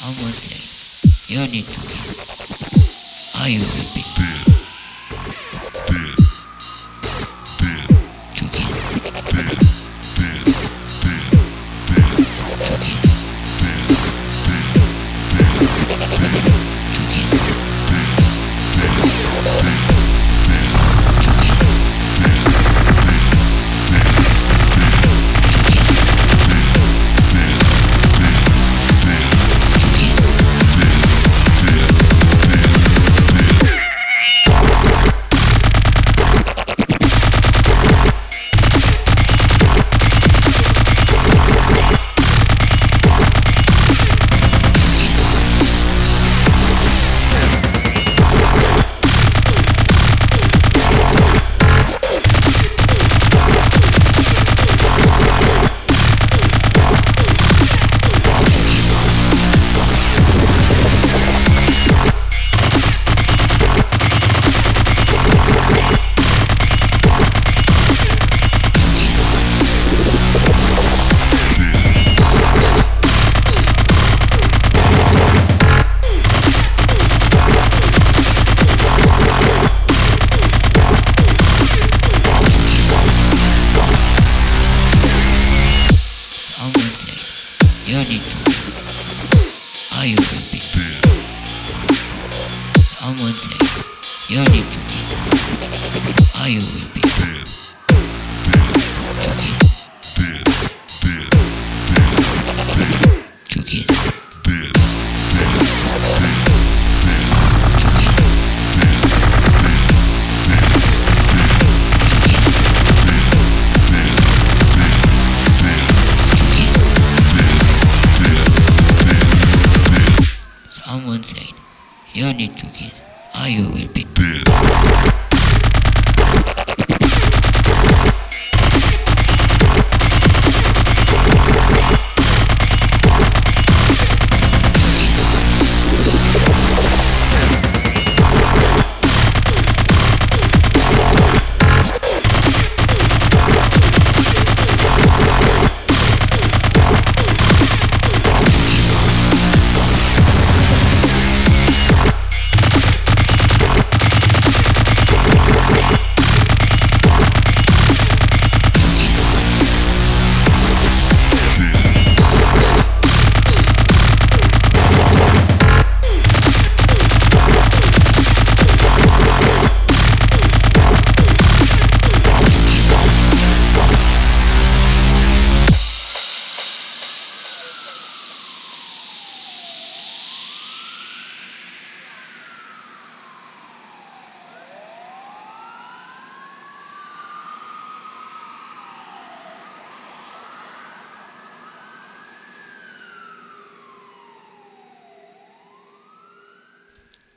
Someone said you need to be. Are you happy? You need to be. Are you happy? Someone said you need to be. Are you happy? To you need to kiss. Are you happy?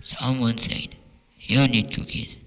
Someone said you need to kiss.